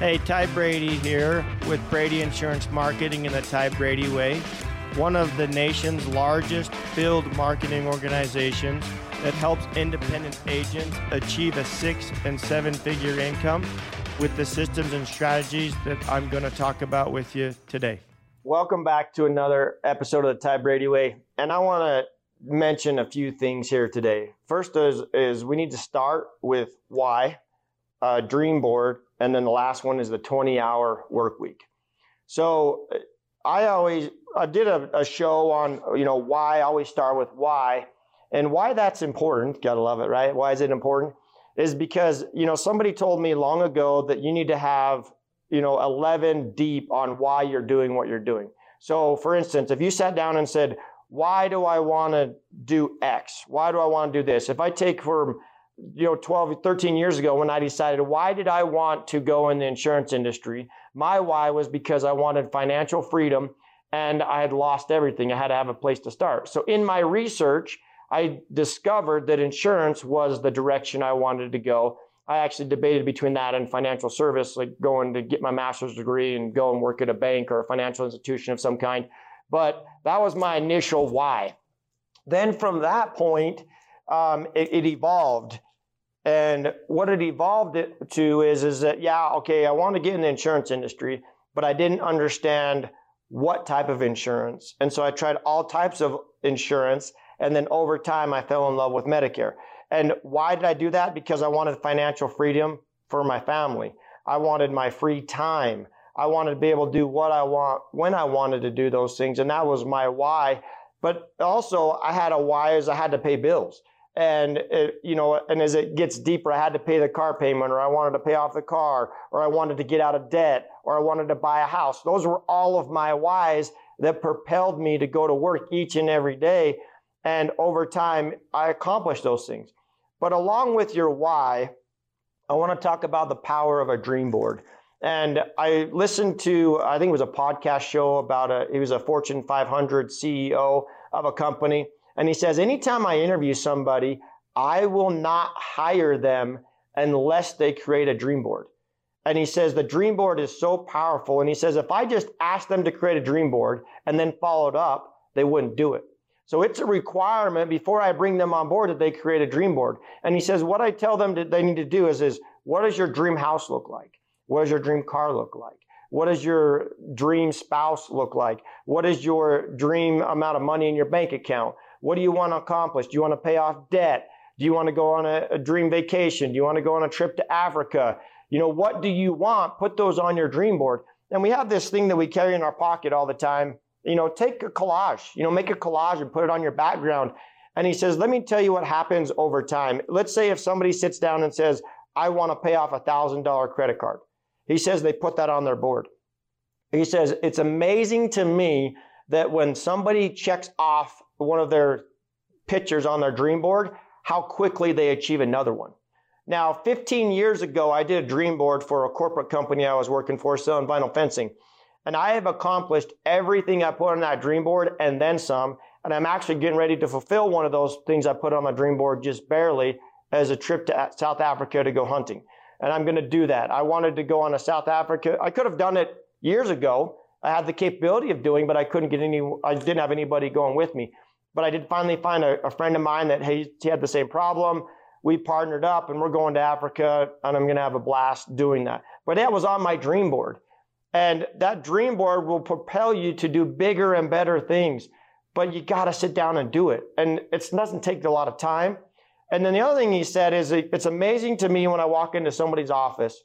Hey, Ty Brady here with Brady Insurance Marketing in the Ty Brady Way, one of the nation's largest field marketing organizations that helps independent agents achieve a six and seven figure income with the systems and strategies that I'm going to talk about with you today. Welcome back to another episode of the Ty Brady Way. And I want to mention a few things here today. First is, is we need to start with why, uh, dream board, and then the last one is the 20 hour work week. So uh, I always I did a, a show on you know why I always start with why and why that's important. Gotta love it, right? Why is it important? Is because you know somebody told me long ago that you need to have you know 11 deep on why you're doing what you're doing. So for instance, if you sat down and said, why do I want to do X? Why do I want to do this? If I take from you know 12 13 years ago when i decided why did i want to go in the insurance industry? My why was because i wanted financial freedom and i had lost everything. I had to have a place to start. So in my research i discovered that insurance was the direction i wanted to go. I actually debated between that and financial service like going to get my master's degree and go and work at a bank or a financial institution of some kind. But that was my initial why. Then from that point um, it, it evolved and what it evolved it to is, is that, yeah, okay, I want to get in the insurance industry, but I didn't understand what type of insurance. And so I tried all types of insurance. And then over time, I fell in love with Medicare. And why did I do that? Because I wanted financial freedom for my family. I wanted my free time. I wanted to be able to do what I want when I wanted to do those things. And that was my why. But also, I had a why is I had to pay bills and it, you know and as it gets deeper i had to pay the car payment or i wanted to pay off the car or i wanted to get out of debt or i wanted to buy a house. Those were all of my whys that propelled me to go to work each and every day and over time i accomplished those things. But along with your why i want to talk about the power of a dream board. And i listened to i think it was a podcast show about a he was a fortune 500 ceo of a company and he says, anytime I interview somebody, I will not hire them unless they create a dream board. And he says the dream board is so powerful. And he says, if I just asked them to create a dream board and then followed up, they wouldn't do it. So it's a requirement before I bring them on board that they create a dream board. And he says, what I tell them that they need to do is, is what does your dream house look like? What does your dream car look like? What does your dream spouse look like? What is your dream amount of money in your bank account? What do you want to accomplish? Do you want to pay off debt? Do you want to go on a, a dream vacation? Do you want to go on a trip to Africa? You know, what do you want? Put those on your dream board. And we have this thing that we carry in our pocket all the time. You know, take a collage, you know, make a collage and put it on your background. And he says, let me tell you what happens over time. Let's say if somebody sits down and says, I want to pay off a thousand dollar credit card. He says they put that on their board. He says, it's amazing to me that when somebody checks off one of their pictures on their dream board, how quickly they achieve another one. Now, 15 years ago, I did a dream board for a corporate company I was working for selling vinyl fencing. And I have accomplished everything I put on that dream board and then some. And I'm actually getting ready to fulfill one of those things I put on my dream board just barely as a trip to South Africa to go hunting. And I'm going to do that. I wanted to go on a South Africa. I could have done it years ago. I had the capability of doing, but I couldn't get any, I didn't have anybody going with me. But I did finally find a, a friend of mine that he, he had the same problem. We partnered up and we're going to Africa and I'm going to have a blast doing that. But that was on my dream board. And that dream board will propel you to do bigger and better things. But you got to sit down and do it. And it doesn't take a lot of time. And then the other thing he said is it's amazing to me when I walk into somebody's office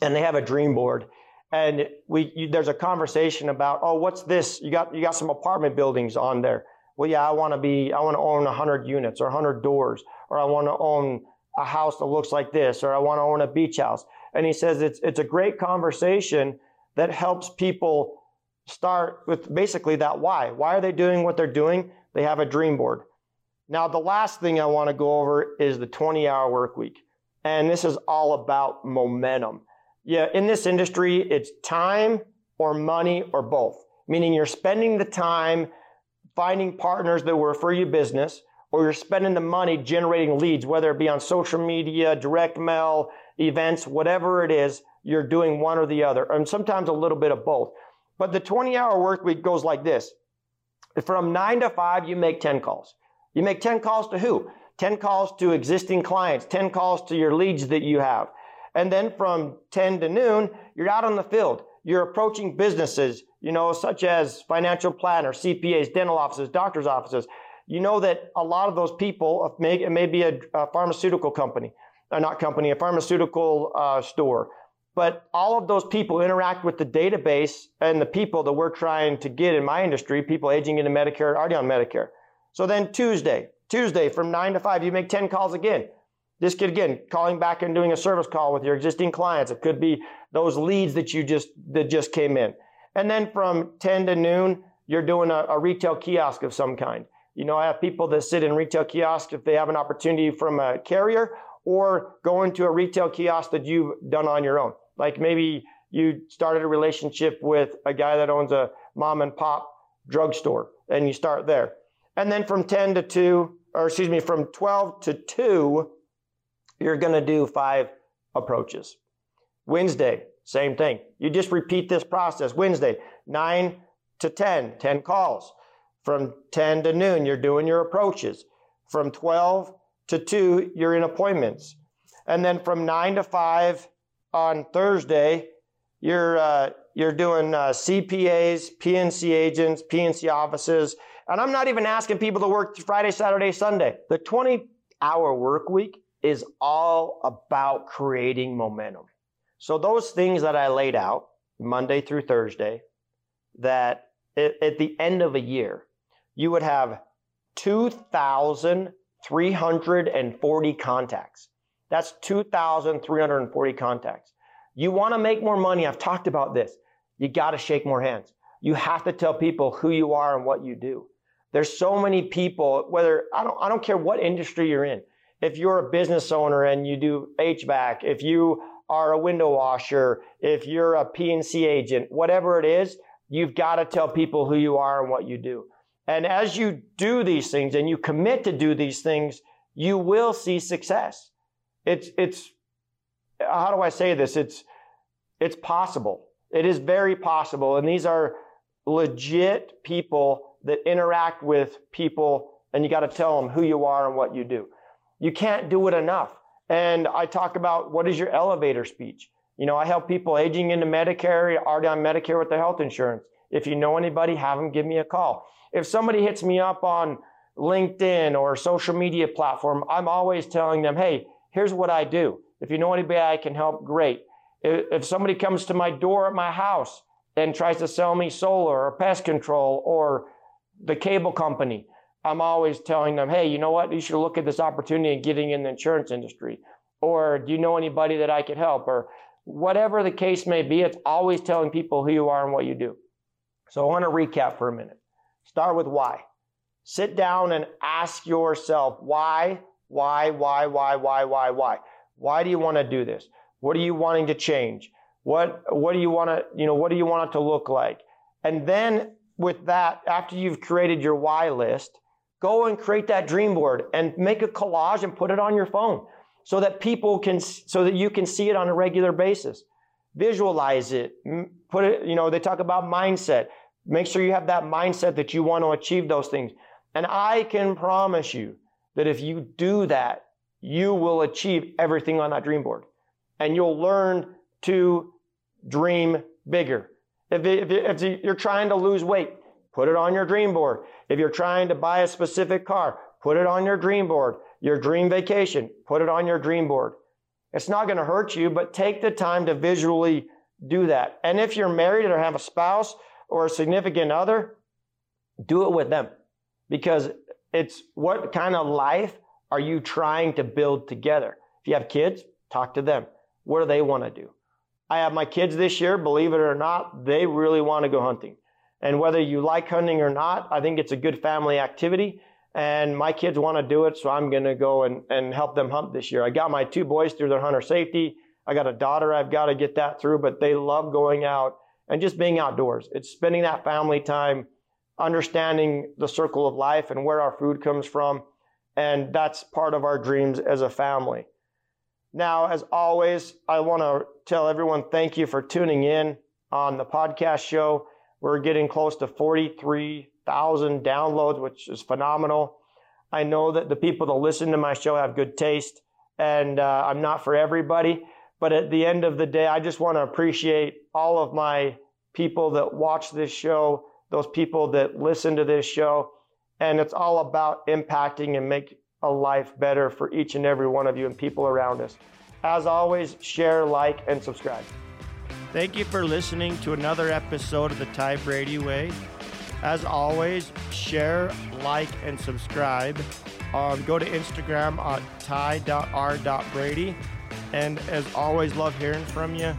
and they have a dream board and we you, there's a conversation about oh what's this you got you got some apartment buildings on there well, yeah, I want to be, I want to own 100 units or 100 doors, or I want to own a house that looks like this, or I want to own a beach house. And he says it's, it's a great conversation that helps people start with basically that why. Why are they doing what they're doing? They have a dream board. Now, the last thing I want to go over is the 20 hour work week. And this is all about momentum. Yeah, in this industry, it's time or money or both, meaning you're spending the time finding partners that will refer you business, or you're spending the money generating leads, whether it be on social media, direct mail, events, whatever it is, you're doing one or the other, and sometimes a little bit of both. But the 20 hour work week goes like this. From nine to five, you make 10 calls. You make 10 calls to who? 10 calls to existing clients, 10 calls to your leads that you have. And then from 10 to noon, you're out on the field. You're approaching businesses, you know, such as financial planners, CPAs, dental offices, doctor's offices. You know that a lot of those people, it may be a, a pharmaceutical company, uh, not company, a pharmaceutical uh, store. But all of those people interact with the database and the people that we're trying to get in my industry, people aging into Medicare, already on Medicare. So then Tuesday, Tuesday from 9 to 5, you make 10 calls again. This could again calling back and doing a service call with your existing clients. It could be those leads that you just that just came in. And then from 10 to noon, you're doing a, a retail kiosk of some kind. You know, I have people that sit in retail kiosks if they have an opportunity from a carrier or go into a retail kiosk that you've done on your own. Like maybe you started a relationship with a guy that owns a mom and pop drugstore and you start there. And then from 10 to 2, or excuse me, from 12 to 2, you're going to do five approaches. Wednesday, same thing. You just repeat this process. Wednesday, 9 to 10, 10 calls. From 10 to noon, you're doing your approaches. From 12 to 2, you're in appointments. And then from 9 to 5 on Thursday, you're, uh, you're doing uh, CPAs, PNC agents, PNC offices, and I'm not even asking people to work Friday, Saturday, Sunday. The 20 hour work week is all about creating momentum. So those things that I laid out Monday through Thursday, that at the end of a year, you would have 2,340 contacts. That's 2,340 contacts. You want to make more money. I've talked about this. You got to shake more hands. You have to tell people who you are and what you do. There's so many people, whether I don't, I don't care what industry you're in. If you're a business owner and you do HVAC, if you are a window washer, if you're a PNC agent, whatever it is, you've got to tell people who you are and what you do. And as you do these things and you commit to do these things, you will see success. It's, it's, how do I say this? It's, it's possible. It is very possible. And these are legit people that interact with people and you got to tell them who you are and what you do. You can't do it enough. And I talk about what is your elevator speech. You know, I help people aging into Medicare, already on Medicare with their health insurance. If you know anybody, have them give me a call. If somebody hits me up on LinkedIn or social media platform, I'm always telling them, hey, here's what I do. If you know anybody I can help, great. If somebody comes to my door at my house and tries to sell me solar or pest control or the cable company, I'm always telling them, hey, you know what? You should look at this opportunity and getting in the insurance industry. Or do you know anybody that I could help? Or whatever the case may be, it's always telling people who you are and what you do. So I want to recap for a minute. Start with why. Sit down and ask yourself why, why, why, why, why, why, why. Why do you want to do this? What are you wanting to change? What, what do you want to, you know, what do you want it to look like? And then with that, after you've created your why list, go and create that dream board and make a collage and put it on your phone so that people can, so that you can see it on a regular basis. Visualize it. Put it, you know, they talk about mindset. Make sure you have that mindset that you want to achieve those things. And I can promise you that if you do that, you will achieve everything on that dream board and you'll learn to dream bigger. If, if, if you're trying to lose weight, put it on your dream board. If you're trying to buy a specific car, put it on your dream board. Your dream vacation, put it on your dream board. It's not going to hurt you, but take the time to visually do that. And if you're married or have a spouse or a significant other, do it with them because it's what kind of life are you trying to build together? If you have kids, talk to them. What do they want to do? I have my kids this year, believe it or not, they really want to go hunting. And whether you like hunting or not, I think it's a good family activity. And my kids want to do it, so I'm going to go and, and help them hunt this year. I got my two boys through their hunter safety. I got a daughter, I've got to get that through, but they love going out and just being outdoors. It's spending that family time, understanding the circle of life and where our food comes from. And that's part of our dreams as a family. Now, as always, I want to tell everyone thank you for tuning in on the podcast show. We're getting close to 43,000 downloads, which is phenomenal. I know that the people that listen to my show have good taste, and uh, I'm not for everybody. But at the end of the day, I just want to appreciate all of my people that watch this show, those people that listen to this show. And it's all about impacting and make a life better for each and every one of you and people around us. As always, share, like, and subscribe. Thank you for listening to another episode of the Ty Brady Way. As always, share, like, and subscribe. Um, go to Instagram at ty.r.brady. And as always, love hearing from you.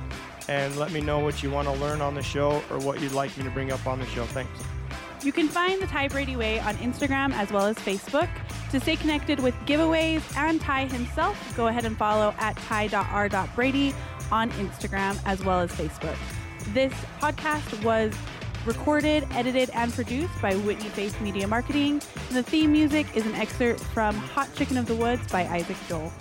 And let me know what you want to learn on the show or what you'd like me to bring up on the show. Thanks. You can find the Ty Brady Way on Instagram as well as Facebook. To stay connected with giveaways and Ty himself, go ahead and follow at ty.r.brady on Instagram as well as Facebook. This podcast was recorded, edited, and produced by Whitney Face Media Marketing. The theme music is an excerpt from Hot Chicken of the Woods by Isaac Joel.